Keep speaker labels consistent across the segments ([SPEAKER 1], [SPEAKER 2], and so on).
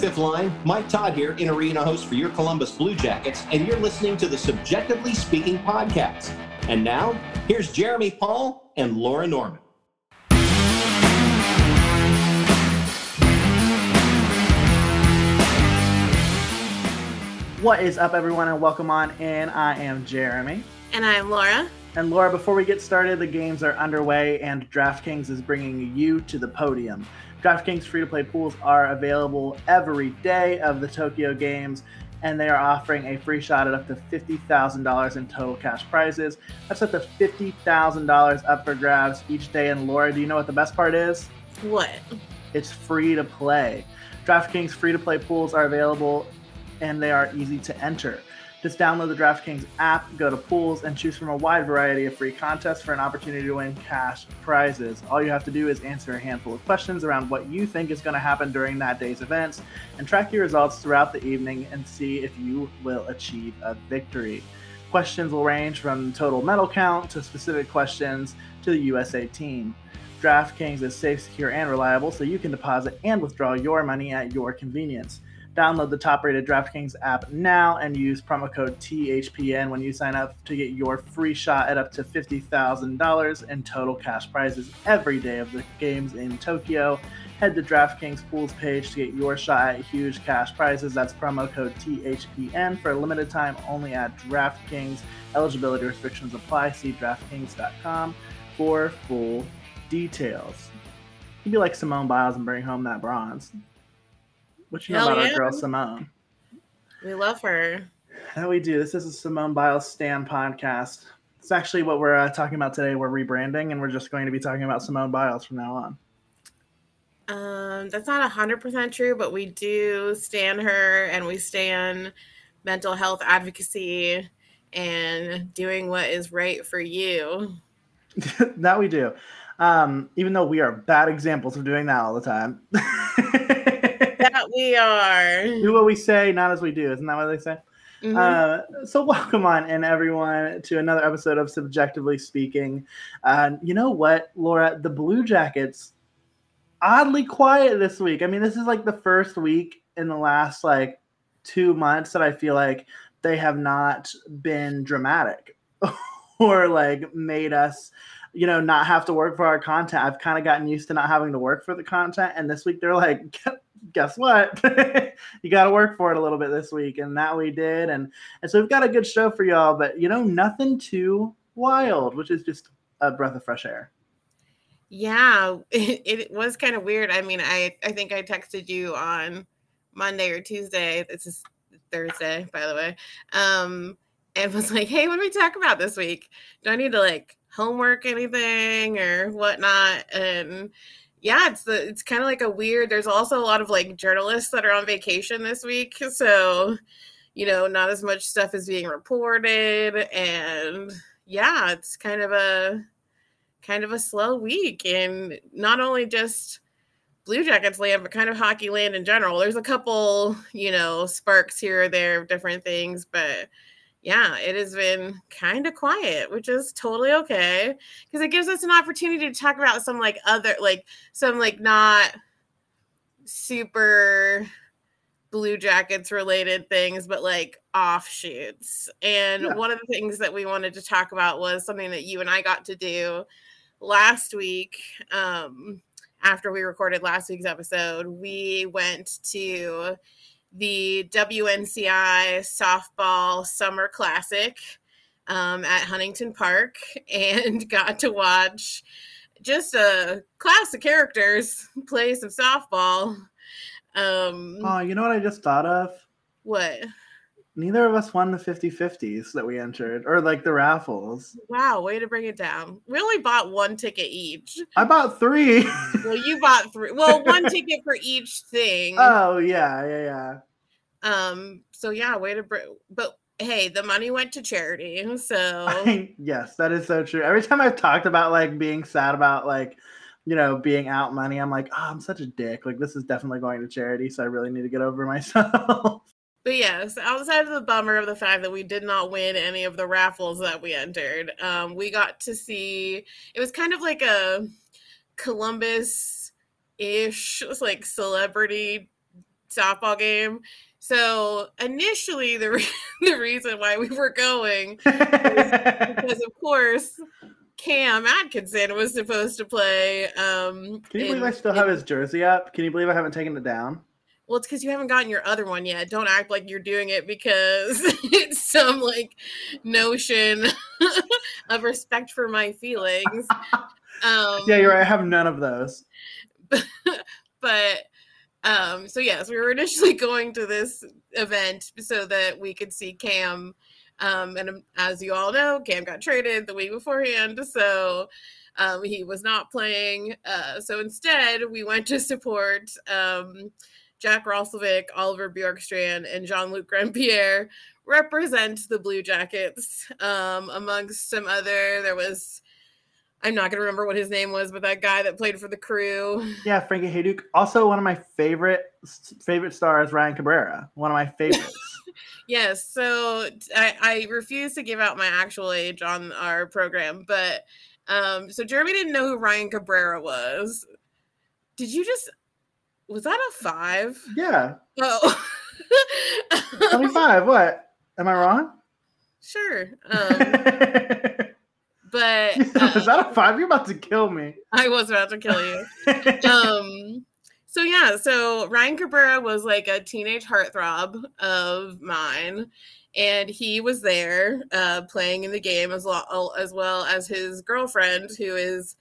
[SPEAKER 1] 55th line, Mike Todd here, in arena host for your Columbus Blue Jackets, and you're listening to the CBJectively Speaking podcast. And now, here's Jeremy Paul and Laura Norman.
[SPEAKER 2] What is up, everyone, and welcome on in. I am Jeremy.
[SPEAKER 3] And I'm Laura.
[SPEAKER 2] And Laura, before we get started, the games are underway, and DraftKings is bringing you to the podium. DraftKings free to play pools are available every day of the Tokyo Games, and they are offering a free shot at up to $50,000 in total cash prizes. That's up to $50,000 up for grabs each day. And Laura, do you know what the best part is?
[SPEAKER 3] What?
[SPEAKER 2] It's free to play. DraftKings free to play pools are available and they are easy to enter. Just download the DraftKings app, go to pools, and choose from a wide variety of free contests for an opportunity to win cash prizes. All you have to do is answer a handful of questions around what you think is going to happen during that day's events and track your results throughout the evening and see if you will achieve a victory. Questions will range from total medal count to specific questions to the USA team. DraftKings is safe, secure, and reliable, so you can deposit and withdraw your money at your convenience. Download the top rated DraftKings app now and use promo code THPN when you sign up to get your free shot at up to $50,000 in total cash prizes every day of the games in Tokyo. Head to DraftKings Pools page to get your shot at huge cash prizes. That's promo code THPN for a limited time only at DraftKings. Eligibility restrictions apply. See DraftKings.com for full details. You'd be like Simone Biles and bring home that bronze. What you know
[SPEAKER 3] Hell
[SPEAKER 2] about
[SPEAKER 3] yeah.
[SPEAKER 2] our girl Simone?
[SPEAKER 3] We love her.
[SPEAKER 2] How we do. This is a Simone Biles Stan podcast. It's actually what we're uh, talking about today. We're rebranding, and we're just going to be talking about Simone Biles from now on.
[SPEAKER 3] Um, that's not hundred percent true, but we do stand her and we stand mental health advocacy and doing what is right for you.
[SPEAKER 2] that we do. Um, even though we are bad examples of doing that all the time.
[SPEAKER 3] We are.
[SPEAKER 2] do what we say, not as we do. Isn't that what they say?
[SPEAKER 3] Mhm.
[SPEAKER 2] Uh, so welcome on and everyone to another episode of CBJectively Speaking. Uh, you know what, Laura? The Blue Jackets oddly quiet this week. I mean, this is like the first week in the last like two months that I feel like they have not been dramatic or like made us you know not have to work for our content i've kind of gotten used to not having to work for the content and this week they're like guess what you got to work for it a little bit this week and that we did and and so we've got a good show for y'all but you know nothing too wild which is just a breath of fresh air
[SPEAKER 3] Yeah, it, it was kind of weird. I mean, I I think I texted you on Monday or Tuesday. This is Thursday, by the way. Um, and was like, "Hey, what do we talk about this week? Do I need to like homework anything or whatnot?" And yeah, it's the it's kind of like a weird. There's also a lot of like journalists that are on vacation this week, so you know, not as much stuff is being reported, and yeah, it's kind of a kind of a slow week and not only just blue jackets land but kind of hockey land in general there's a couple you know sparks here or there of different things but yeah it has been kind of quiet which is totally okay because it gives us an opportunity to talk about some like other like some like not super blue jackets related things but like offshoots and
[SPEAKER 2] Yeah.
[SPEAKER 3] one of the things that we wanted to talk about was something that you and i got to do last week um after we recorded last week's episode we went to the WNCI softball summer classic um, at Huntington Park and got to watch just a class of characters play some softball. Um,
[SPEAKER 2] oh you know what i just thought of
[SPEAKER 3] what?
[SPEAKER 2] neither of us won the 50-50s that we entered or like the raffles
[SPEAKER 3] Wow, way to bring it down. We only bought one ticket each.
[SPEAKER 2] i bought three
[SPEAKER 3] Well, you bought three. Well, one ticket for each thing.
[SPEAKER 2] oh yeah yeah yeah
[SPEAKER 3] Um. So yeah, way to bring. But hey, the money went to charity. So
[SPEAKER 2] I- yes, that is so true. Every time I've talked about like being sad about like, you know, being out money, I'm like, oh, I'm such a dick. Like this is definitely going to charity, so I really need to get over myself.
[SPEAKER 3] But yes, outside of the bummer of the fact that we did not win any of the raffles that we entered, um, we got to see it was kind of like a Columbus ish like celebrity softball game. So initially, the re- the reason why we were going because, of course, Cam Atkinson was supposed to play. Um,
[SPEAKER 2] Can you
[SPEAKER 3] in-
[SPEAKER 2] believe I still have his jersey up? Can you believe I haven't taken it down?
[SPEAKER 3] Well, it's because you haven't gotten your other one yet. Don't act like you're doing it because it's some like notion of respect for my feelings. Um,
[SPEAKER 2] Yeah, you're right. I have none of those.
[SPEAKER 3] but um so yes we were initially going to this event so that we could see cam. Um and um, as you all know cam got traded the week beforehand so um he was not playing. Uh so instead we went to support um jack roslovic oliver bjorkstrand and jean-luc grandpierre represent the blue jackets. Um amongst some other there was I'm not gonna remember what his name was, but that guy that played for the crew.
[SPEAKER 2] Yeah, Frankie Hejduk. Also, one of my favorite favorite stars, Ryan Cabrera. One of my favorites.
[SPEAKER 3] Yes, so I, I refuse to give out my actual age on our program, but um, so Jeremy didn't know who Ryan Cabrera was. Did you just was that a five?
[SPEAKER 2] yeah,
[SPEAKER 3] Oh,
[SPEAKER 2] 25. What? Am I wrong?
[SPEAKER 3] sure. Um, but
[SPEAKER 2] Is
[SPEAKER 3] uh,
[SPEAKER 2] that a five? You're about to kill me.
[SPEAKER 3] I was about to kill you. um so yeah so ryan cabrera was like a teenage heartthrob of mine and he was there uh playing in the game as well as well as his girlfriend who is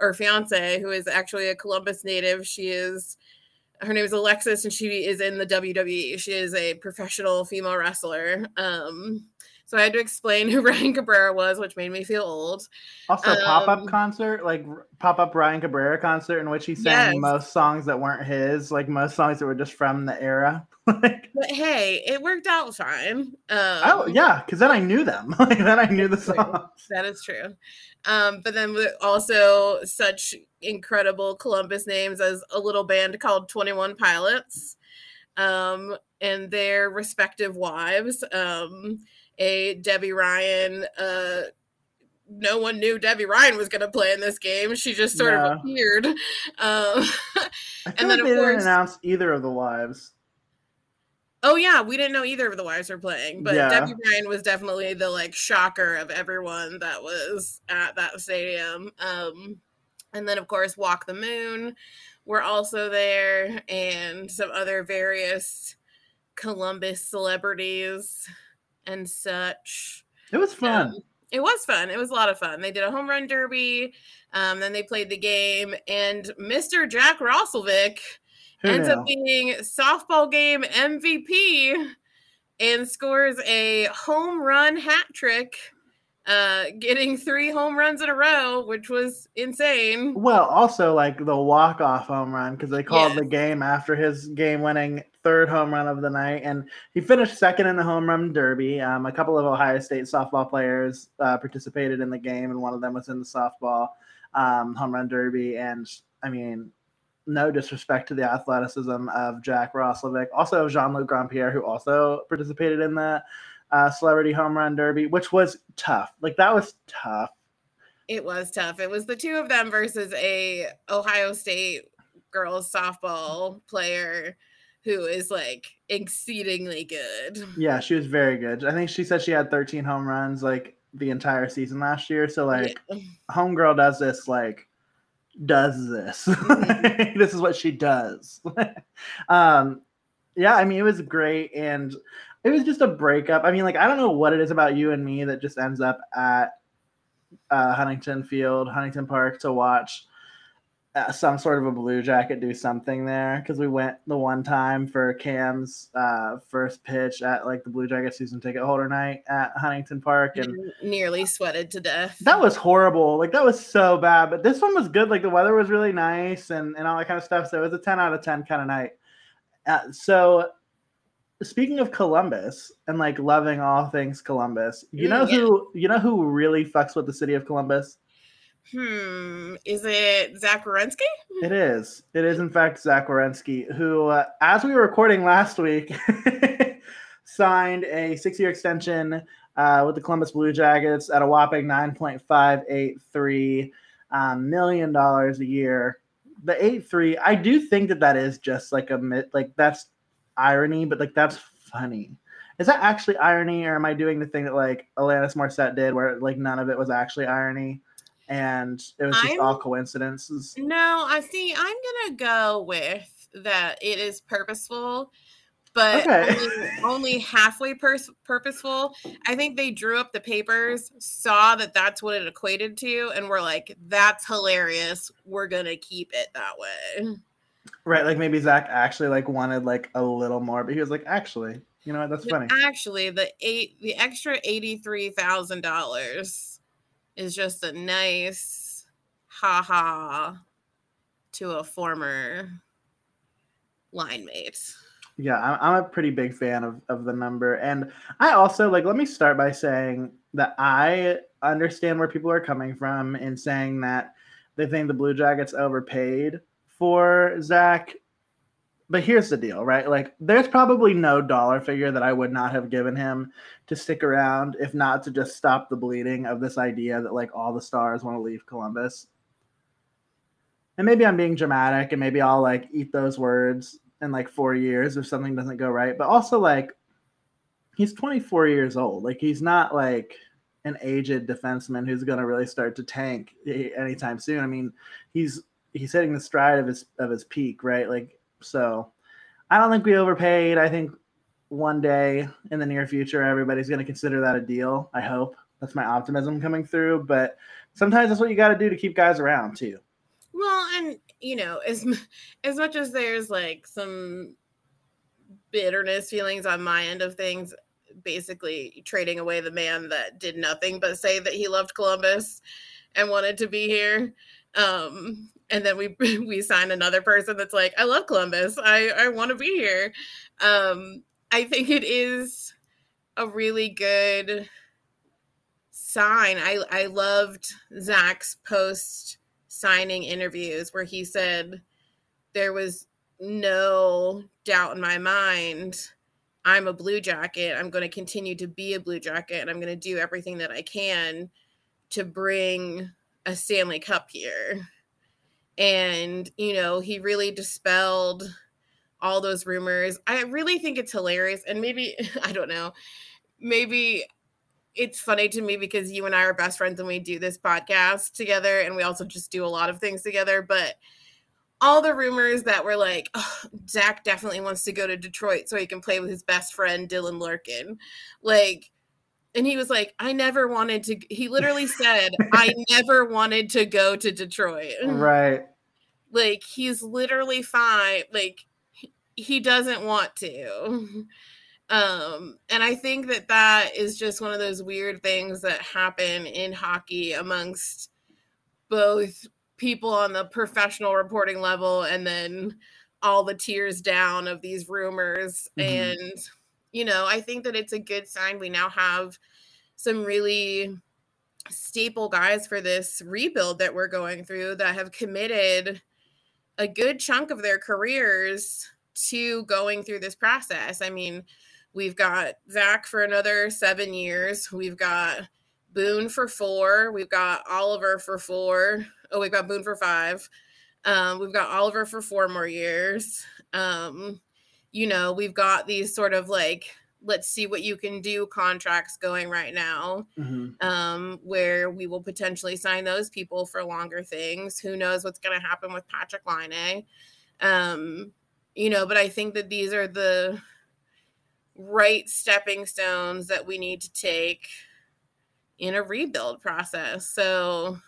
[SPEAKER 3] or fiance who is actually a columbus native she is her name is alexis and she is in the wwe she is a professional female wrestler um so i had to explain who ryan cabrera was which made me feel old
[SPEAKER 2] Also, pop up
[SPEAKER 3] Um,
[SPEAKER 2] concert, like pop up Ryan Cabrera concert, in which he sang
[SPEAKER 3] Yes.
[SPEAKER 2] most songs that weren't his, like most songs that were just from the era. like,
[SPEAKER 3] But hey, it worked out fine. Um,
[SPEAKER 2] oh yeah, because then I knew them. like then I knew the songs.
[SPEAKER 3] that is true. Um, but then also such incredible Columbus names as a little band called Twenty One Pilots, um, and their respective wives. Um, a Debbie Ryan. Uh, no one knew Debbie Ryan was going to play in this game. She just sort
[SPEAKER 2] Yeah.
[SPEAKER 3] of appeared. Um, And
[SPEAKER 2] like
[SPEAKER 3] then,
[SPEAKER 2] they
[SPEAKER 3] of
[SPEAKER 2] didn't announce either of the wives.
[SPEAKER 3] Oh yeah, we didn't know either of the wives were playing, but
[SPEAKER 2] Yeah.
[SPEAKER 3] Debbie Ryan was definitely the like shocker of everyone that was at that stadium. Um, and then of course Walk the Moon were also there, and some other various Columbus celebrities and such.
[SPEAKER 2] It was fun.
[SPEAKER 3] Um, it was fun. It was a lot of fun. They did a home run derby. Um, then they played the game, and Mr. Jack Roslovic
[SPEAKER 2] Who
[SPEAKER 3] ends up being softball game MVP and scores a home run hat trick, uh, getting three home runs in a row, which was insane.
[SPEAKER 2] Well, also like the walk off home run because they called the game after his game winning third home run of the night, and he finished second in the home run derby. Um, a couple of Ohio State softball players uh, participated in the game, and one of them was in the softball um, home run derby. And I mean, no disrespect to the athleticism of Jack Roslovic, also of Jean Luc Grandpierre, who also participated in the uh, celebrity home run derby, which was tough. Like that was tough.
[SPEAKER 3] It was tough. It was the two of them versus a Ohio State girls softball player who is like exceedingly good.
[SPEAKER 2] Yeah, she was very good. I think she said she had 13 home runs like the entire season last year. So like
[SPEAKER 3] Yeah.
[SPEAKER 2] homegirl does this like does this.
[SPEAKER 3] Mhm.
[SPEAKER 2] this is what she does. um yeah, I mean it was great and it was just a breakup. I mean like I don't know what it is about you and me that just ends up at uh, Huntington Field, Huntington Park to watch uh, some sort of a blue jacket do something there because we went the one time for Cam's uh, first pitch at like the Blue Jacket season ticket holder night at Huntington Park, and
[SPEAKER 3] And nearly sweated to death.
[SPEAKER 2] that was horrible. Like that was so bad, but this one was good. Like the weather was really nice and and all that kind of stuff. So it was a ten out of ten kind of night. Uh, so speaking of Columbus and like loving all things Columbus, you know
[SPEAKER 3] Mm, yeah.
[SPEAKER 2] who you know who really fucks with the city of Columbus?
[SPEAKER 3] Hmm. Is it Zach Werenski?
[SPEAKER 2] It is. It is, in fact, Zach Werenski, who, uh, as we were recording last week, signed a six year extension uh, with the Columbus Blue Jackets at a whopping $9.583 um, million a year. The 8 3, I do think that that is just like a mid, like that's irony, but like that's funny. Is that actually irony, or am I doing the thing that like Alanis Morissette did, where like none of it was actually irony, and it was just
[SPEAKER 3] I'm-
[SPEAKER 2] all coincidences?
[SPEAKER 3] No, I see. I'm gonna go with that. It is purposeful, but
[SPEAKER 2] Okay.
[SPEAKER 3] only, only halfway pers- purposeful. I think they drew up the papers, saw that that's what it equated to, and were like, "That's hilarious. We're gonna keep it that way."
[SPEAKER 2] Right, like maybe Zach actually like wanted like a little more, but he was like, actually, you know what? That's
[SPEAKER 3] But
[SPEAKER 2] funny.
[SPEAKER 3] Actually, the eight, the extra eighty-three thousand dollars is just a nice ha ha to a former line mate.
[SPEAKER 2] Yeah, I'm, a pretty big fan of, of the number. And I also like, let me start by saying that I understand where people are coming from in saying that they think the Blue Jackets overpaid for Zach. But here's the deal, right? Like, there's probably no dollar figure that I would not have given him to stick around, if not to just stop the bleeding of this idea that like all the stars want to leave Columbus. And maybe I'm being dramatic, and maybe I'll like eat those words in like four years if something doesn't go right. But also like he's 24 years old. Like he's not like an aged defenseman who's going to really start to tank anytime soon. I mean, he's he's hitting the stride of his of his peak, right? Like so. I don't think we overpaid. I think one day in the near future, everybody's going to consider that a deal. I hope that's my optimism coming through. But sometimes that's what you got to do to keep guys around too.
[SPEAKER 3] Well, and you know, as as much as there's like some bitterness feelings on my end of things, basically trading away the man that did nothing but say that he loved Columbus and wanted to be here. Um, and then we we sign another person that's like, I love Columbus. I I want to be here. Um, I think it is a really good sign. I I loved Zach's post signing interviews where he said there was no doubt in my mind I'm a blue jacket. I'm going to continue to be a blue jacket and I'm going to do everything that I can to bring a Stanley Cup here. And, you know, he really dispelled all those rumors. I really think it's hilarious. And maybe, I don't know, maybe it's funny to me because you and I are best friends and we do this podcast together and we also just do a lot of things together. But all the rumors that were like, oh, Zach definitely wants to go to Detroit so he can play with his best friend Dylan Larkin. Like, and he was like, I never wanted to. He literally said, I never wanted to go to Detroit.
[SPEAKER 2] Right.
[SPEAKER 3] Like, he's literally fine. Like, he- doesn't want to. Um, and I think that that is just one of those weird things that happen in hockey amongst both people on the professional reporting level and then all the tears down of these rumors.
[SPEAKER 2] Mhm.
[SPEAKER 3] And, you know, I think that it's a good sign we now have some really staple guys for this rebuild that we're going through that have committed a good chunk of their careers to going through this process. I mean, we've got Zach for another seven years. We've got Boone for four. We've got Oliver for four. Oh, we've got Boone for five. Um, we've got Oliver for four more years. Um, you know, we've got these sort of like, let's see what you can do contracts going right now
[SPEAKER 2] Mhm.
[SPEAKER 3] um, where we will potentially sign those people for longer things. Who knows what's going to happen with Patrick Laine? Um, you know, but I think that these are the right stepping stones that we need to take in a rebuild process. So,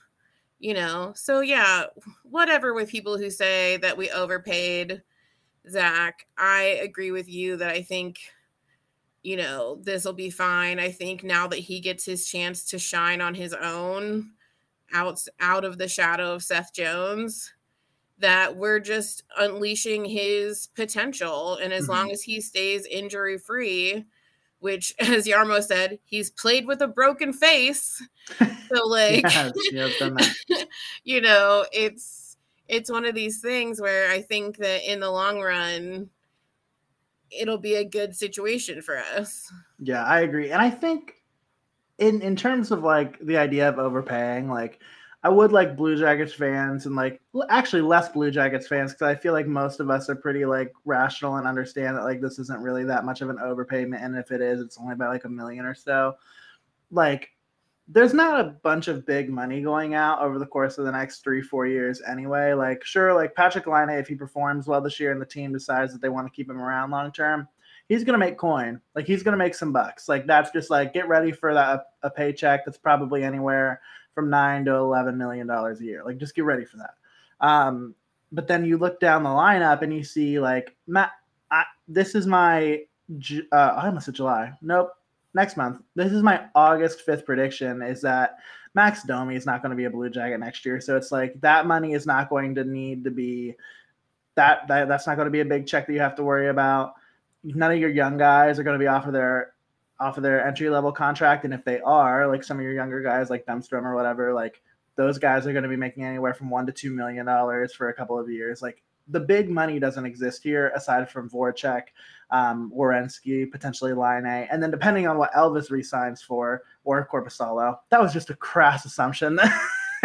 [SPEAKER 3] you know, so yeah, whatever with people who say that we overpaid Zach, I agree with you that I think you know, this will be fine. I think now that he gets his chance to shine on his own out out of the shadow of Seth Jones, that we're just unleashing his potential. And as long mm-hmm. as he stays injury free, which as Jarmo said, he's played with a broken face. So like
[SPEAKER 2] Yes, yeah, I've done that.
[SPEAKER 3] you know, it's it's one of these things where I think that in the long run it'll be a good situation for us.
[SPEAKER 2] Yeah, I agree. And I think in in terms of like the idea of overpaying, like I would like Blue Jackets fans and like actually less Blue Jackets fans because I feel like most of us are pretty like rational and understand that like this isn't really that much of an overpayment, and if it is, it's only by like a million or so. Like, there's not a bunch of big money going out over the course of the next three four years anyway. Like, sure, like Patrick Laine, if he performs well this year and the team decides that they want to keep him around long term, he's gonna make coin. Like he's gonna make some bucks. Like that's just like get ready for that a paycheck that's probably anywhere from nine to eleven million dollars a year. Like just get ready for that. Um, but then you look down the lineup and you see like Matt. I, this is my uh, I almost said July. Nope, next month. This is my August fifth prediction. Is that Max Domi is not going to be a Blue Jacket next year. So it's like that money is not going to need to be that, that that's not going to be a big check that you have to worry about none of your young guys are going to be off of their off of their entry level contract, and if they are, like some of your younger guys, like Bemstrom or whatever, like those guys are going to be making anywhere from one to two million dollars for a couple of years. Like the big money doesn't exist here aside from Voracek, um, Werenski, potentially Laine, and then depending on what Elvis resigns for or Korpisalo, that was just a crass assumption.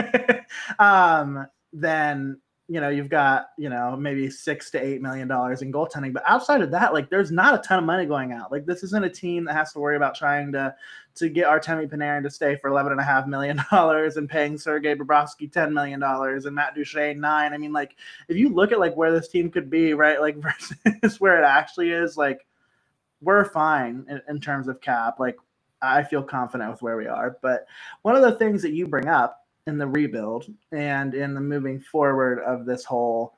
[SPEAKER 2] um, then you know, you've got, you know, maybe six to eight million dollars in goaltending. But outside of that, like there's not a ton of money going out. Like this isn't a team that has to worry about trying to to get Artemi Panarin to stay for eleven and a half million dollars and paying Sergei Bobrovsky ten million dollars and Matt Duchene nine. I mean, like if you look at like where this team could be, right, like versus where it actually is, like we're fine in, in terms of cap. Like I feel confident with where we are. But one of the things that you bring up in the rebuild and in the moving forward of this whole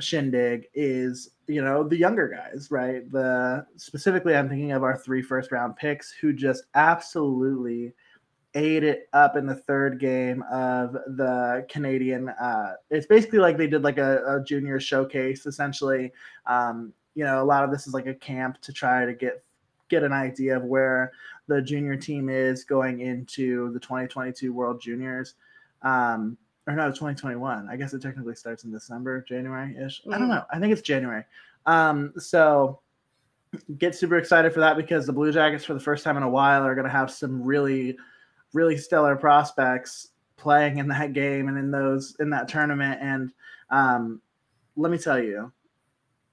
[SPEAKER 2] shindig is you know the younger guys right? The specifically i'm thinking of our three first round picks who just absolutely ate it up in the third game of the canadian uh it's basically like they did like a, a junior showcase essentially. Um you know a lot of this is like a camp to try to get get an idea of where the junior team is going into the 2022 world juniors um, or no, 2021. I guess it technically starts in December, January ish. Mm. I don't mm. know. I think it's January. Um, so get super excited for that because the Blue Jackets, for the first time in a while, are going to have some really, really stellar prospects playing in that game and in those in that tournament. And um, let me tell you,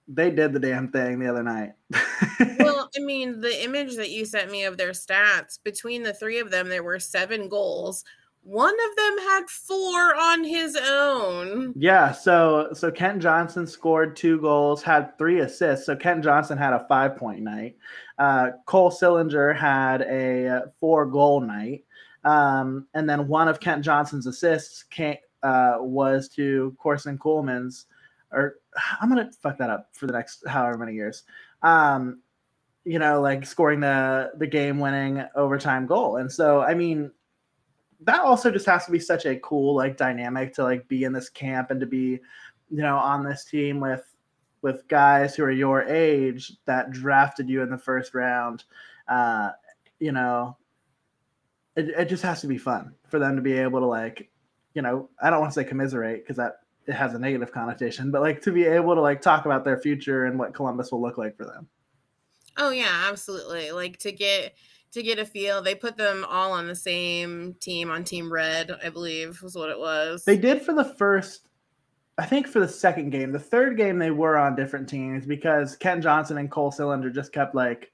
[SPEAKER 2] they did the damn thing the other night.
[SPEAKER 3] well, I mean, the image that you sent me of their stats between the three of them, there were seven goals one of them had four on his own.
[SPEAKER 2] Yeah, so so Kent Johnson scored two goals, had three assists. So Kent Johnson had a five point night. Uh, Cole Sillinger had a four goal night, um, and then one of Kent Johnson's assists came, uh, was to Corson Coleman's. Or I'm gonna fuck that up for the next however many years. Um, you know, like scoring the the game winning overtime goal. And so, I mean, that also just has to be such a cool like dynamic to like be in this camp and to be you know on this team with with guys who are your age that drafted you in the first round. Uh you know it, it just has to be fun for them to be able to like you know i don't want to say commiserate because that it has a negative connotation but like to be able to like talk about their future and what columbus will look like for them.
[SPEAKER 3] Oh yeah absolutely. Like to get to get a feel. They put them all on the same team on Team Red, I believe was what it was.
[SPEAKER 2] They did for the first, I think for the second game. The third game they were on different teams because Kent Johnson and Cole Sillinger just kept like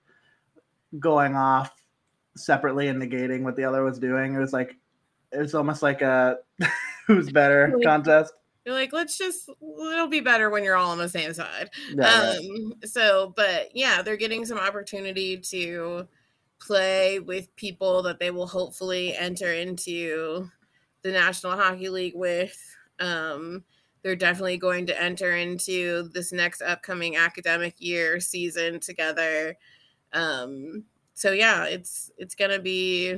[SPEAKER 2] going off separately and negating what the other was doing. It was like it was almost like a who's better contest.
[SPEAKER 3] You're like, let's just it'll be better when you're all on the same side. Yeah, um right. so but yeah, they're getting some opportunity to play with people that they will hopefully enter into the National Hockey League with. Um, they're definitely going to enter into this next upcoming academic year season together. Um, so yeah, it's it's gonna be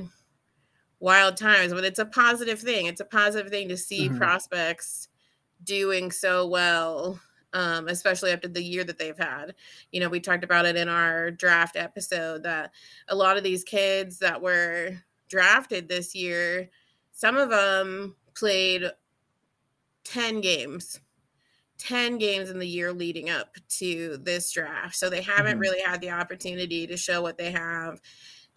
[SPEAKER 3] wild times, but it's a positive thing. It's a positive thing to see mm-hmm. prospects doing so well um, especially after the year that they've had. You know, we talked about it in our draft episode that a lot of these kids that were drafted this year, some of them played 10 games. 10 games in the year leading up to this draft. So they haven't mm-hmm. really had the opportunity to show what they have.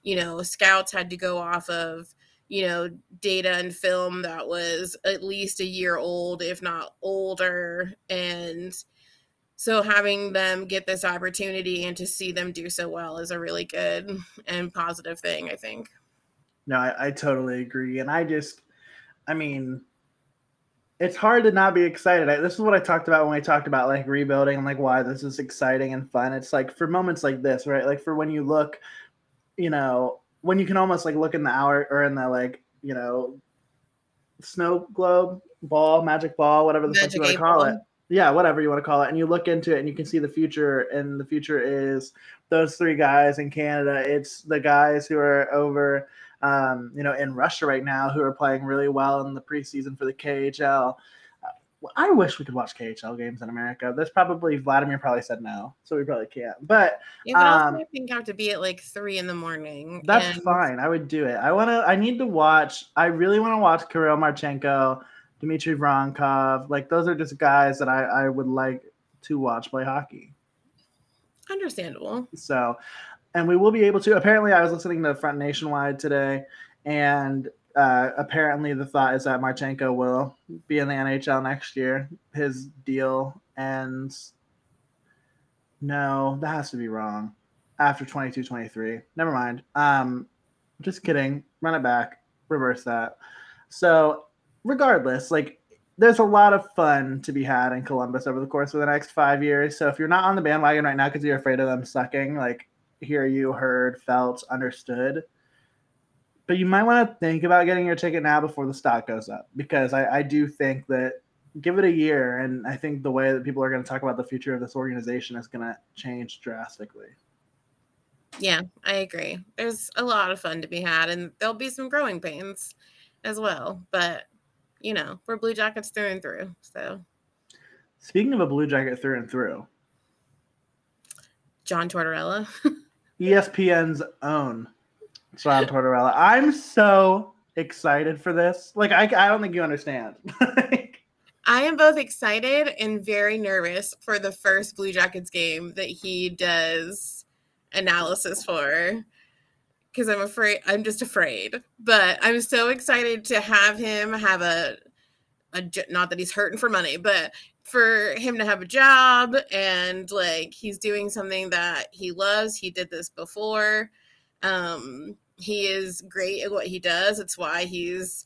[SPEAKER 3] You know, scouts had to go off of you know, data and film that was at least a year old, if not older. And so having them get this opportunity and to see them do so well is a really good and positive thing, I think.
[SPEAKER 2] No, I, I totally agree. And I just, I mean, it's hard to not be excited. I, this is what I talked about when I talked about like rebuilding and like why this is exciting and fun. It's like for moments like this, right? Like for when you look, you know, when you can almost like look in the hour or in the like, you know, snow globe ball, magic ball, whatever the fuck you want to call it. Yeah, whatever you want to call it. And you look into it and you can see the future. And the future is those three guys in Canada. It's the guys who are over um, you know, in Russia right now who are playing really well in the preseason for the KHL. I wish we could watch KHL games in America. That's probably Vladimir probably said no, so we probably can't. But
[SPEAKER 3] yeah, but um, I think I have to be at like three in the morning.
[SPEAKER 2] That's and... fine. I would do it. I want to. I need to watch. I really want to watch Kirill Marchenko, Dmitry Voronkov. Like those are just guys that I I would like to watch play hockey.
[SPEAKER 3] Understandable.
[SPEAKER 2] So, and we will be able to. Apparently, I was listening to Front Nationwide today, and uh, apparently the thought is that Marchenko will be in the NHL next year. His deal ends. No, that has to be wrong. After 22 23. Never mind. Um, just kidding. Run it back. Reverse that. So, regardless, like, there's a lot of fun to be had in Columbus over the course of the next five years. So, if you're not on the bandwagon right now because you're afraid of them sucking, like, hear you, heard, felt, understood. But you might want to think about getting your ticket now before the stock goes up because I, I do think that give it a year and I think the way that people are going to talk about the future of this organization is going to change drastically.
[SPEAKER 3] Yeah, I agree. There's a lot of fun to be had and there'll be some growing pains as well. But, you know, we're Blue Jackets through and through. So,
[SPEAKER 2] speaking of a Blue Jacket through and through,
[SPEAKER 3] John Tortorella.
[SPEAKER 2] ESPN's own John Tortorella. I'm so excited for this. Like, I, I don't think you understand.
[SPEAKER 3] I am both excited and very nervous for the first Blue Jackets game that he does analysis for because I'm afraid I'm just afraid. But I'm so excited to have him have a, a not that he's hurting for money, but for him to have a job and like he's doing something that he loves. He did this before. Um, he is great at what he does. It's why he's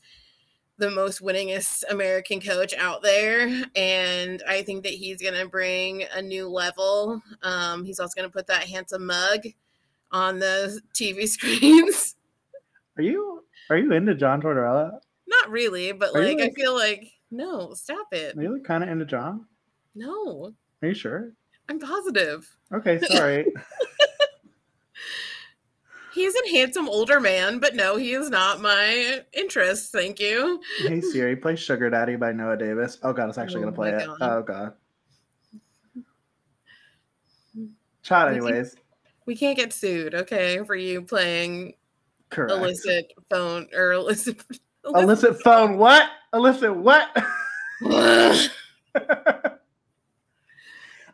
[SPEAKER 3] the most winningest American coach out there. And I think that he's going to bring a new level. Um, he's also going to put that handsome mug on the TV screens.
[SPEAKER 2] Are you are you into John Tortorella?
[SPEAKER 3] Not really, but like, like I feel like no, stop it.
[SPEAKER 2] Are you kind of into John?
[SPEAKER 3] No.
[SPEAKER 2] Are you sure?
[SPEAKER 3] I'm positive.
[SPEAKER 2] Okay, sorry.
[SPEAKER 3] He's a handsome older man, but no, he is not my interest. Thank you.
[SPEAKER 2] Hey Siri, play Sugar Daddy by Noah Davis. Oh god, it's actually oh gonna play it. God. Oh god. Chat anyways.
[SPEAKER 3] We can't get sued, okay, for you playing Correct. illicit phone or illicit
[SPEAKER 2] illicit, illicit phone. What? Illicit what?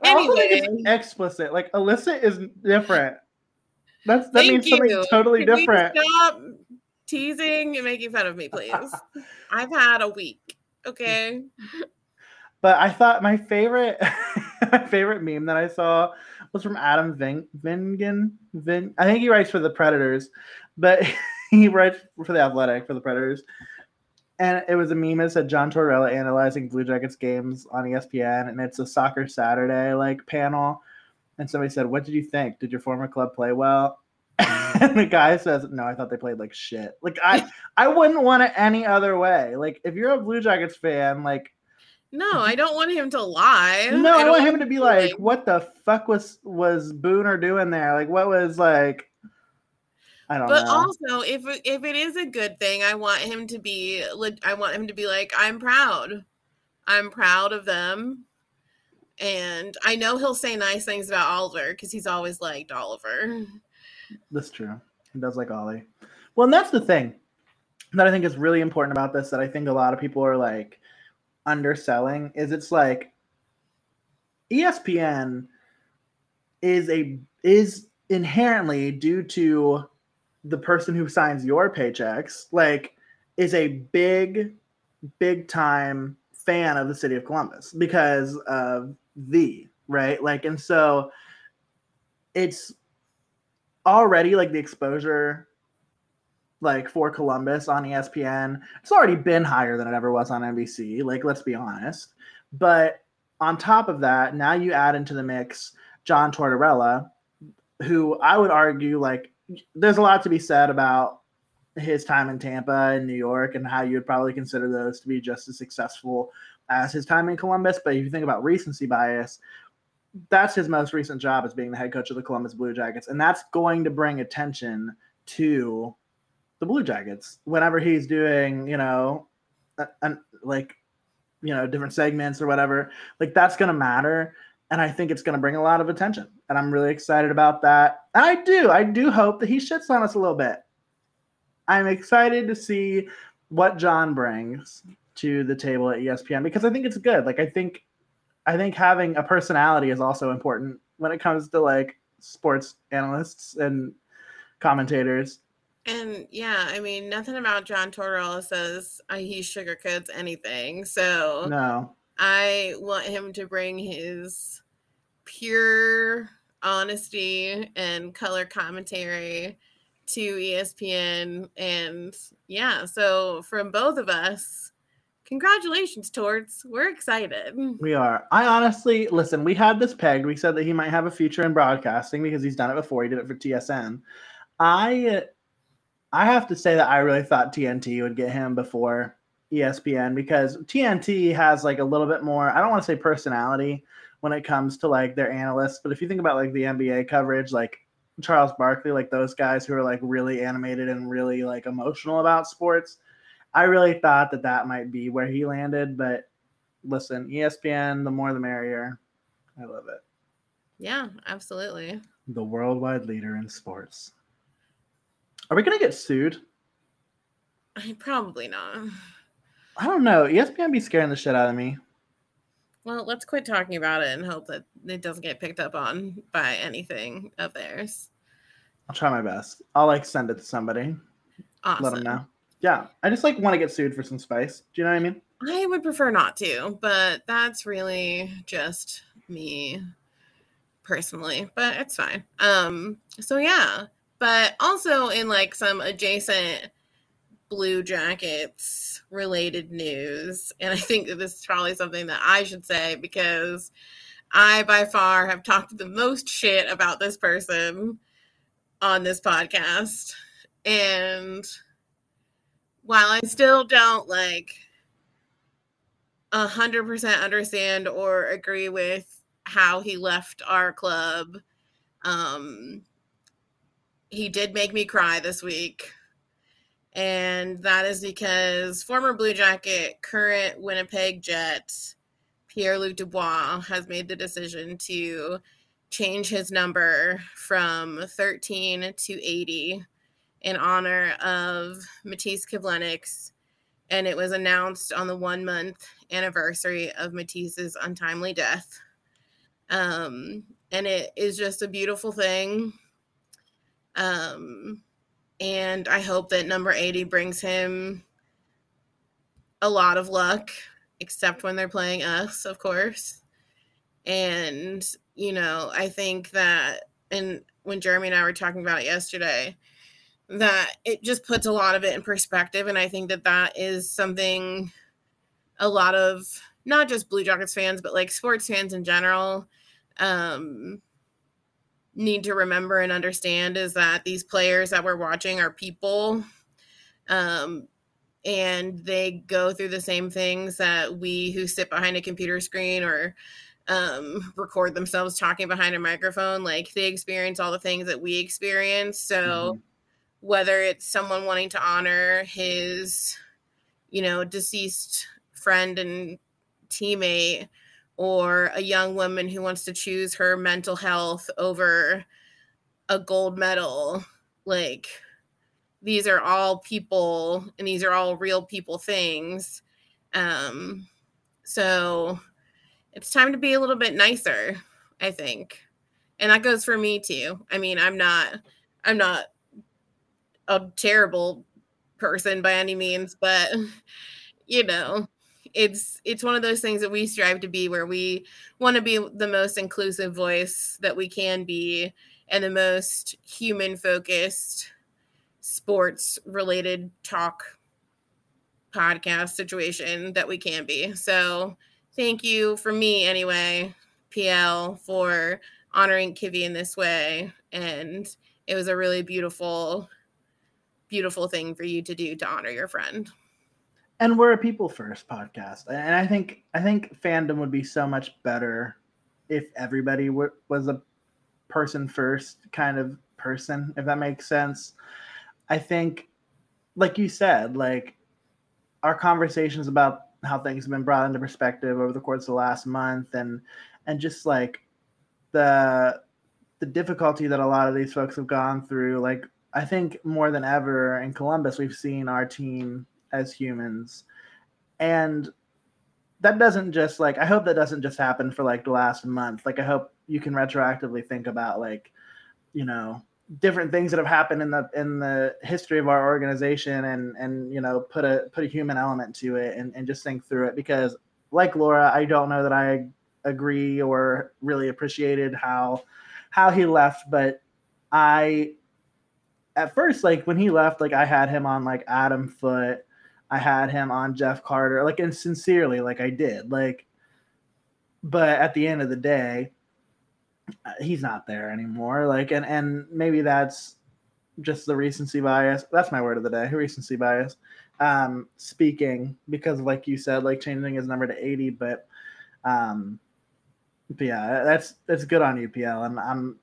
[SPEAKER 2] anyway, explicit. Like illicit is different. That's that Thank means something you. totally Can different.
[SPEAKER 3] stop teasing and making fun of me, please. I've had a week. Okay.
[SPEAKER 2] But I thought my favorite my favorite meme that I saw was from Adam Ving, Vingan. Vin, I think he writes for the Predators, but he writes for the Athletic for the Predators and it was a meme that said John Tortorella analyzing Blue Jackets games on ESPN, and it's a Soccer Saturday like panel. And somebody said, "What did you think? Did your former club play well?" Mm. and the guy says, "No, I thought they played like shit. Like I, I wouldn't want it any other way. Like if you're a Blue Jackets fan, like."
[SPEAKER 3] No, I don't want him to lie.
[SPEAKER 2] No, I, I want him to be like, like, "What the fuck was was Booner doing there? Like, what was like?" I don't know.
[SPEAKER 3] but
[SPEAKER 2] know.
[SPEAKER 3] also, if if it is a good thing, I want him to be. I want him to be like, I'm proud. I'm proud of them, and I know he'll say nice things about Oliver because he's always liked Oliver.
[SPEAKER 2] That's true. He does like Ollie. Well, and that's the thing that I think is really important about this. That I think a lot of people are like underselling. Is it's like ESPN is a is inherently due to the person who signs your paychecks, like is a big, big time fan of the city of Columbus because of the right. Like, and so it's already like the exposure like for Columbus on ESPN. It's already been higher than it ever was on NBC. Like, let's be honest. But on top of that, now you add into the mix John Tortorella, who I would argue like there's a lot to be said about his time in Tampa and New York and how you would probably consider those to be just as successful as his time in Columbus. But if you think about recency bias, that's his most recent job as being the head coach of the Columbus Blue Jackets. And that's going to bring attention to the Blue Jackets whenever he's doing, you know, an, like, you know, different segments or whatever. Like that's going to matter. And I think it's going to bring a lot of attention. And I'm really excited about that. And I do, I do hope that he shits on us a little bit. I'm excited to see what John brings to the table at ESPN because I think it's good. Like I think I think having a personality is also important when it comes to like sports analysts and commentators.
[SPEAKER 3] And yeah, I mean, nothing about John Tortorella says uh, he sugarcoats anything. So
[SPEAKER 2] no,
[SPEAKER 3] I want him to bring his pure honesty and color commentary to ESPN. And yeah, so from both of us, congratulations, Torts. We're excited.
[SPEAKER 2] We are. I honestly, listen, we had this pegged. We said that he might have a future in broadcasting because he's done it before. He did it for TSN. I I have to say that I really thought TNT would get him before ESPN because TNT has like a little bit more, I don't want to say personality when it comes to like their analysts, but if you think about like the NBA coverage, like Charles Barkley, like those guys who are like really animated and really like emotional about sports, I really thought that that might be where he landed. But listen, ESPN, the more the merrier. I love it.
[SPEAKER 3] Yeah, absolutely.
[SPEAKER 2] The worldwide leader in sports. Are we gonna get sued?
[SPEAKER 3] Probably not.
[SPEAKER 2] I don't know. ESPN be scaring the shit out of me.
[SPEAKER 3] Well, let's quit talking about it and hope that it doesn't get picked up on by anything of theirs.
[SPEAKER 2] I'll try my best. I'll like send it to somebody.
[SPEAKER 3] Awesome.
[SPEAKER 2] Let them know. Yeah, I just like want to get sued for some spice. Do you know what I mean?
[SPEAKER 3] I would prefer not to, but that's really just me personally, but it's fine. Um so yeah, but also in like some adjacent blue jackets related news and i think that this is probably something that i should say because i by far have talked the most shit about this person on this podcast and while i still don't like a hundred percent understand or agree with how he left our club um he did make me cry this week. And that is because former Blue Jacket, current Winnipeg Jet, Pierre Luc Dubois, has made the decision to change his number from 13 to 80 in honor of Matiss Kivlenieks. And it was announced on the one month anniversary of Matiss's untimely death. Um, and it is just a beautiful thing um, and I hope that number 80 brings him a lot of luck, except when they're playing us, of course. And, you know, I think that, and when Jeremy and I were talking about it yesterday, that it just puts a lot of it in perspective. And I think that that is something a lot of not just Blue Jackets fans, but like sports fans in general um, need to remember and understand is that these players that we're watching are people um, and they go through the same things that we who sit behind a computer screen or um, record themselves talking behind a microphone like they experience all the things that we experience so mm-hmm. whether it's someone wanting to honor his you know deceased friend and teammate or a young woman who wants to choose her mental health over a gold medal. Like these are all people and these are all real people things. Um so it's time to be a little bit nicer i think. And that goes for me too. I mean i'm not i'm not a terrible person by any means, but you know, it's it's one of those things that we strive to be where we want to be the most inclusive voice that we can be and the most human focused sports related talk podcast situation that we can be. So, thank you for me anyway, PL, for honoring Kivi in this way and it was a really beautiful beautiful thing for you to do to honor your friend
[SPEAKER 2] and we're a people first podcast. And i think i think fandom would be so much better if everybody w- was a person first kind of person if that makes sense. I think like you said like our conversations about how things have been brought into perspective over the course of the last month and and just like the the difficulty that a lot of these folks have gone through like i think more than ever in columbus we've seen our team as humans. And that doesn't just like i hope that doesn't just happen for like the last month. Like i hope you can retroactively think about like you know different things that have happened in the in the history of our organization and and you know put a put a human element to it and, and just think through it. Because like laura i don't know that i agree or really appreciated how how he left, but I at first like when he left, like I had him on like Adam Foote, I had him on Jeff Carter, like and sincerely, like I did, like. But at the end of the day, uh, he's not there anymore. Like, and and maybe that's just the recency bias. That's my word of the day, recency bias. Um, speaking because, like you said, like changing his number to eighty, but um, but yeah, that's that's good on you, PL. I'm I'm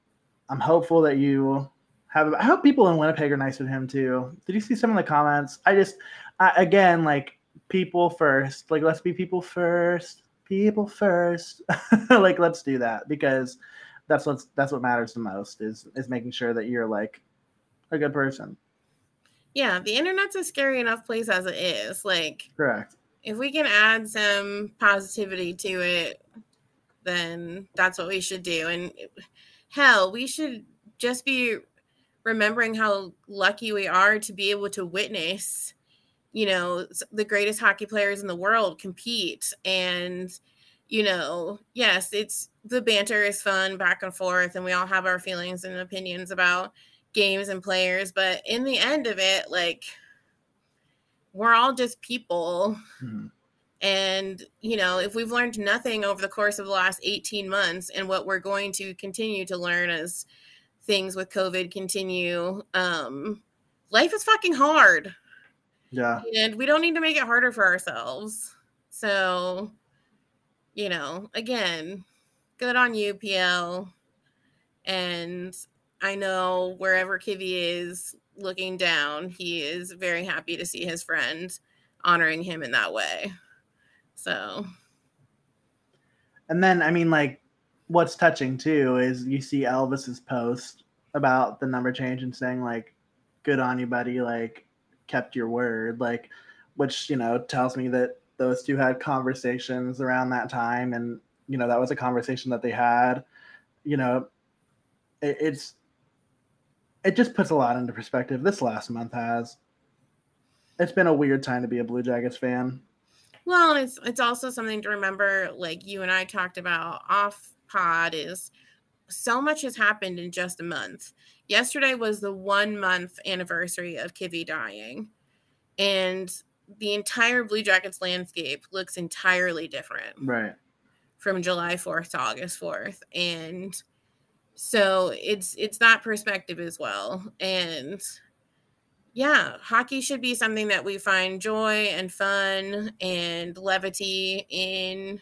[SPEAKER 2] I'm hopeful that you have. I hope people in Winnipeg are nice with him too. Did you see some of the comments? I just, I, again, like people first. Like let's be people first. People first. like let's do that because that's what's that's what matters the most is is making sure that you're like a good person.
[SPEAKER 3] Yeah, the internet's a scary enough place as it is. Like
[SPEAKER 2] correct.
[SPEAKER 3] If we can add some positivity to it, then that's what we should do. And hell, we should just be remembering how lucky we are to be able to witness, you know, the greatest hockey players in the world compete. And, you know, yes, it's the banter is fun back and forth, and we all have our feelings and opinions about games and players. But in the end of it, like, we're all just people. Mm-hmm and, you know, if we've learned nothing over the course of the last 18 months and what we're going to continue to learn as things with COVID continue, um, life is fucking hard.
[SPEAKER 2] Yeah.
[SPEAKER 3] And we don't need to make it harder for ourselves. So, you know, again, good on you, PL. And I know wherever Kivi is looking down, he is very happy to see his friend honoring him in that way. So,
[SPEAKER 2] and then I mean, like, what's touching too is you see Elvis's post about the number change and saying like, "Good on you, buddy," like, kept your word, like, which you know tells me that those two had conversations around that time, and you know that was a conversation that they had. You know, it, it's it just puts a lot into perspective. This last month has. It's been a weird time to be a Blue Jackets fan.
[SPEAKER 3] Well, it's it's also something to remember, like you and I talked about off pod, is so much has happened in just a month. Yesterday was the one month anniversary of Kivi dying, and the entire Blue Jackets landscape looks entirely different.
[SPEAKER 2] Right.
[SPEAKER 3] From July 4th to August 4th. And so it's it's that perspective as well. And yeah, hockey should be something that we find joy and fun and levity in.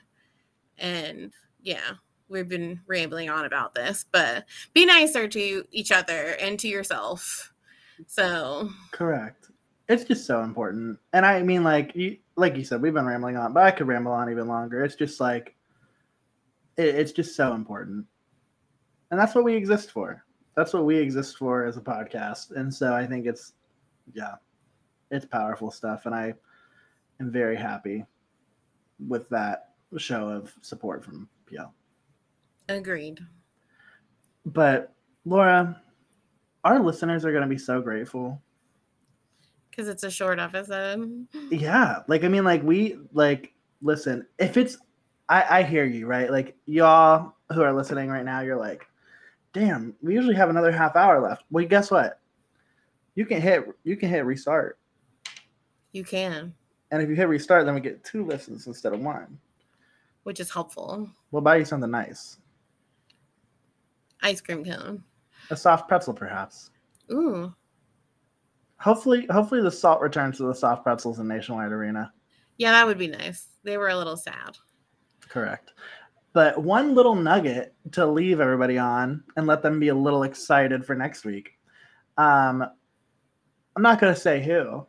[SPEAKER 3] And yeah, we've been rambling on about this, but be nicer to each other and to yourself. So,
[SPEAKER 2] correct. It's just so important. And I mean, like you, like you said, we've been rambling on, but I could ramble on even longer. It's just like, it, it's just so important. And that's what we exist for. That's what we exist for as a podcast. And so I think it's yeah, it's powerful stuff, and I am very happy with that show of support from PL.
[SPEAKER 3] Agreed.
[SPEAKER 2] But Laura, our listeners are going to be so grateful.
[SPEAKER 3] Because it's a short episode.
[SPEAKER 2] Yeah, like I mean, like we like listen. If it's, I I hear you right. Like y'all who are listening right now, you're like, damn, we usually have another half hour left. Well, guess what? You can hit you can hit restart,
[SPEAKER 3] You can,
[SPEAKER 2] and if you hit restart, then we get two listens instead of one.
[SPEAKER 3] which is helpful.
[SPEAKER 2] We'll buy you something nice,
[SPEAKER 3] Ice cream cone.
[SPEAKER 2] a soft pretzel, perhaps.
[SPEAKER 3] Ooh.
[SPEAKER 2] Hopefully, hopefully the salt returns to the soft pretzels in Nationwide Arena.
[SPEAKER 3] Yeah, that would be nice. They were a little sad.
[SPEAKER 2] Correct. But one little nugget to leave everybody on and let them be a little excited for next week. Um, I'm not going to say who,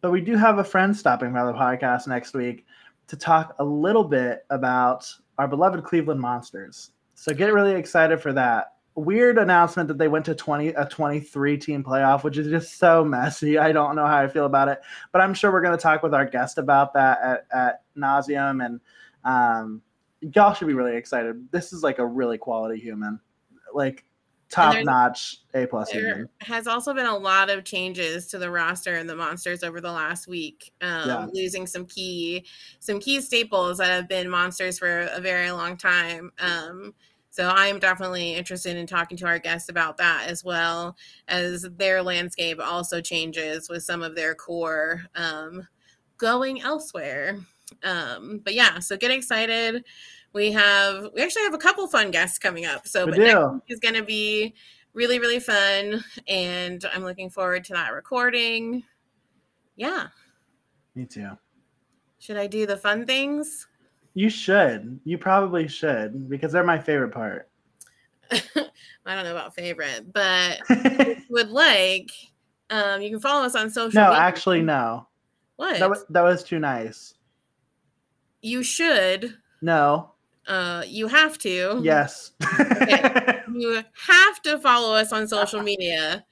[SPEAKER 2] but we do have a friend stopping by the podcast next week to talk a little bit about our beloved Cleveland Monsters. So get really excited for that. Weird announcement that they went to 20 a 23 team playoff, which is just so messy. I don't know how I feel about it, but I'm sure we're going to talk with our guest about that at, at nauseum and um, y'all should be really excited. This is like a really quality human, like top notch A plus
[SPEAKER 3] There
[SPEAKER 2] human.
[SPEAKER 3] has also been a lot of changes to the roster and the monsters over the last week. Um,
[SPEAKER 2] Yeah.
[SPEAKER 3] Losing some key, some key staples that have been monsters for a very long time. Um, so I'm definitely interested in talking to our guests about that as well as their landscape also changes with some of their core um, going elsewhere. Um, but yeah, so get excited. We have we actually have a couple fun guests coming up. So
[SPEAKER 2] We
[SPEAKER 3] but next week is gonna be really, really fun. And I'm looking forward to that recording. Yeah.
[SPEAKER 2] Me too.
[SPEAKER 3] Should I do the fun things?
[SPEAKER 2] You should. You probably should because they're my favorite part.
[SPEAKER 3] I don't know about favorite, but would like um you can follow us on social
[SPEAKER 2] no,
[SPEAKER 3] media.
[SPEAKER 2] actually, no.
[SPEAKER 3] what
[SPEAKER 2] That was, that was too nice.
[SPEAKER 3] you should
[SPEAKER 2] No.
[SPEAKER 3] Uh you have to
[SPEAKER 2] Yes.
[SPEAKER 3] you have to follow us on social media.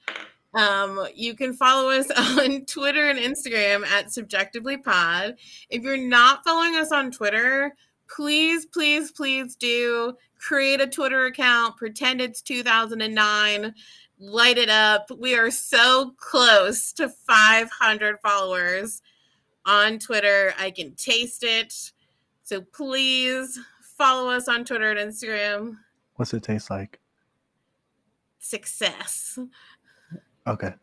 [SPEAKER 3] Um, you can follow us on Twitter and Instagram at CBJectively Pod. If you're not following us on Twitter, please, please, please do create a Twitter account. Pretend it's 2009. Light it up. We are so close to 500 followers on Twitter. I can taste it. So please follow us on Twitter and Instagram
[SPEAKER 2] What's it taste like?
[SPEAKER 3] success.
[SPEAKER 2] Okay.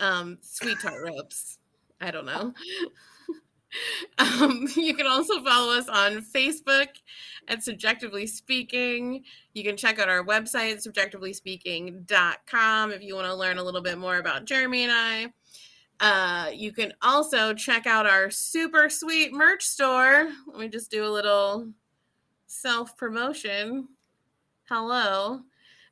[SPEAKER 3] Um, sweet tart ropes. I don't know. um, you can also follow us on Facebook at CBJectively Speaking. You can check out our website, cbjectivelyspeaking.com, if you want to learn a little bit more about Jeremy and I. Uh, you can also check out our super sweet merch store. Let me just do a little self promotion. Hello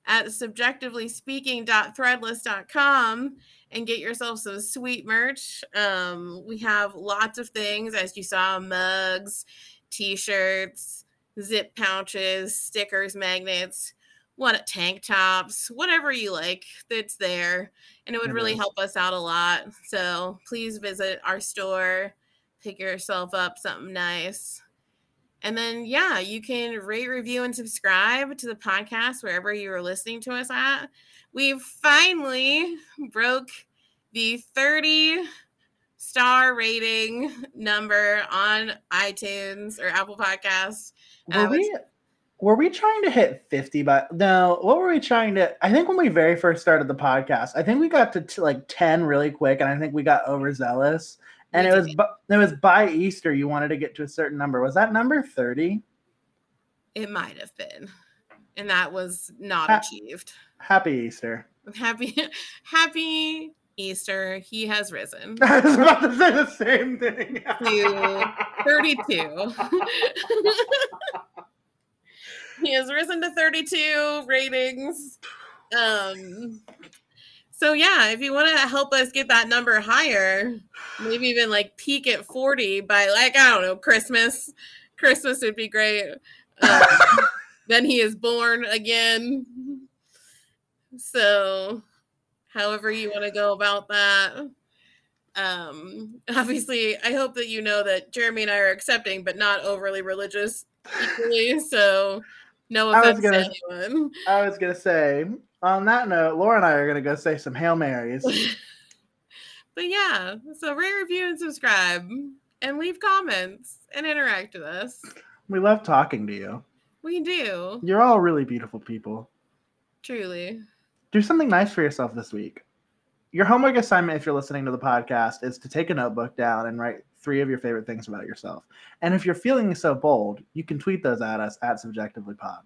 [SPEAKER 3] at cbjectivelyspeaking.threadless.com and get yourself some sweet merch. Um, we have lots of things, as you saw mugs, t shirts, zip pouches, stickers, magnets, what tank tops, whatever you like, that's there. And it would really help us out a lot. So please visit our store, pick yourself up something nice. And then, yeah, you can rate, review, and subscribe to the podcast wherever you are listening to us at. We finally broke the 30 star rating number on iTunes or Apple Podcasts.
[SPEAKER 2] Were we were we trying to hit 50 but no what were we trying to i think when we very first started the podcast i think we got to t- like 10 really quick and i think we got overzealous and it was bu- it was by easter you wanted to get to a certain number was that number 30
[SPEAKER 3] It might have been. And that was not
[SPEAKER 2] Ha-
[SPEAKER 3] achieved.
[SPEAKER 2] happy easter
[SPEAKER 3] Happy, happy Easter. He has risen.
[SPEAKER 2] i was about to say the same thing
[SPEAKER 3] To 32. he has risen to 32 ratings. Um so yeah, if you want to help us get that number higher, maybe even like peak at 40 by like I don't know, Christmas. Christmas would be great. Um, then he is born again. So however you want to go about that. Um obviously I hope that you know that Jeremy and I are accepting but not overly religious equally. So no
[SPEAKER 2] I was
[SPEAKER 3] offense
[SPEAKER 2] gonna-
[SPEAKER 3] to anyone.
[SPEAKER 2] i was gonna say on that note laura and i are gonna go say some hail marys
[SPEAKER 3] but yeah, so rate, review, and subscribe, and leave comments and interact with us.
[SPEAKER 2] We love talking to you.
[SPEAKER 3] We do
[SPEAKER 2] You're all really beautiful people.
[SPEAKER 3] truly.
[SPEAKER 2] Do something nice for yourself this week. Your homework assignment, if you're listening to the podcast, is to take a notebook down and write three of your favorite things about yourself. And if you're feeling so bold, you can tweet those at us at cbjectivelypod.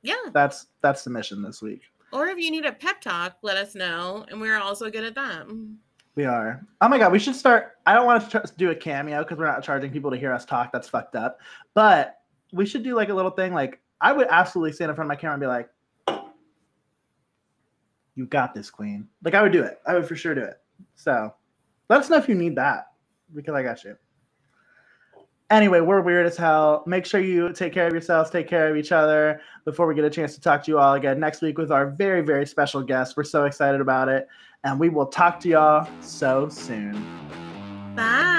[SPEAKER 3] Yeah.
[SPEAKER 2] That's that's the mission this week.
[SPEAKER 3] Or if you need a pep talk, let us know, and we're also good at that.
[SPEAKER 2] We are. Oh my god, we should start. I don't want to do a cameo because we're not charging people to hear us talk. That's fucked up. But we should do like a little thing. Like I would absolutely stand in front of my camera and be like, "You got this, Queen." Like I would do it. I would for sure do it. So let us know if you need that because I got you. Anyway, we're weird as hell. Make sure you take care of yourselves, take care of each other before we get a chance to talk to you all again next week with our very, very special guest. We're so excited about it. And we will talk to y'all so soon.
[SPEAKER 3] Bye.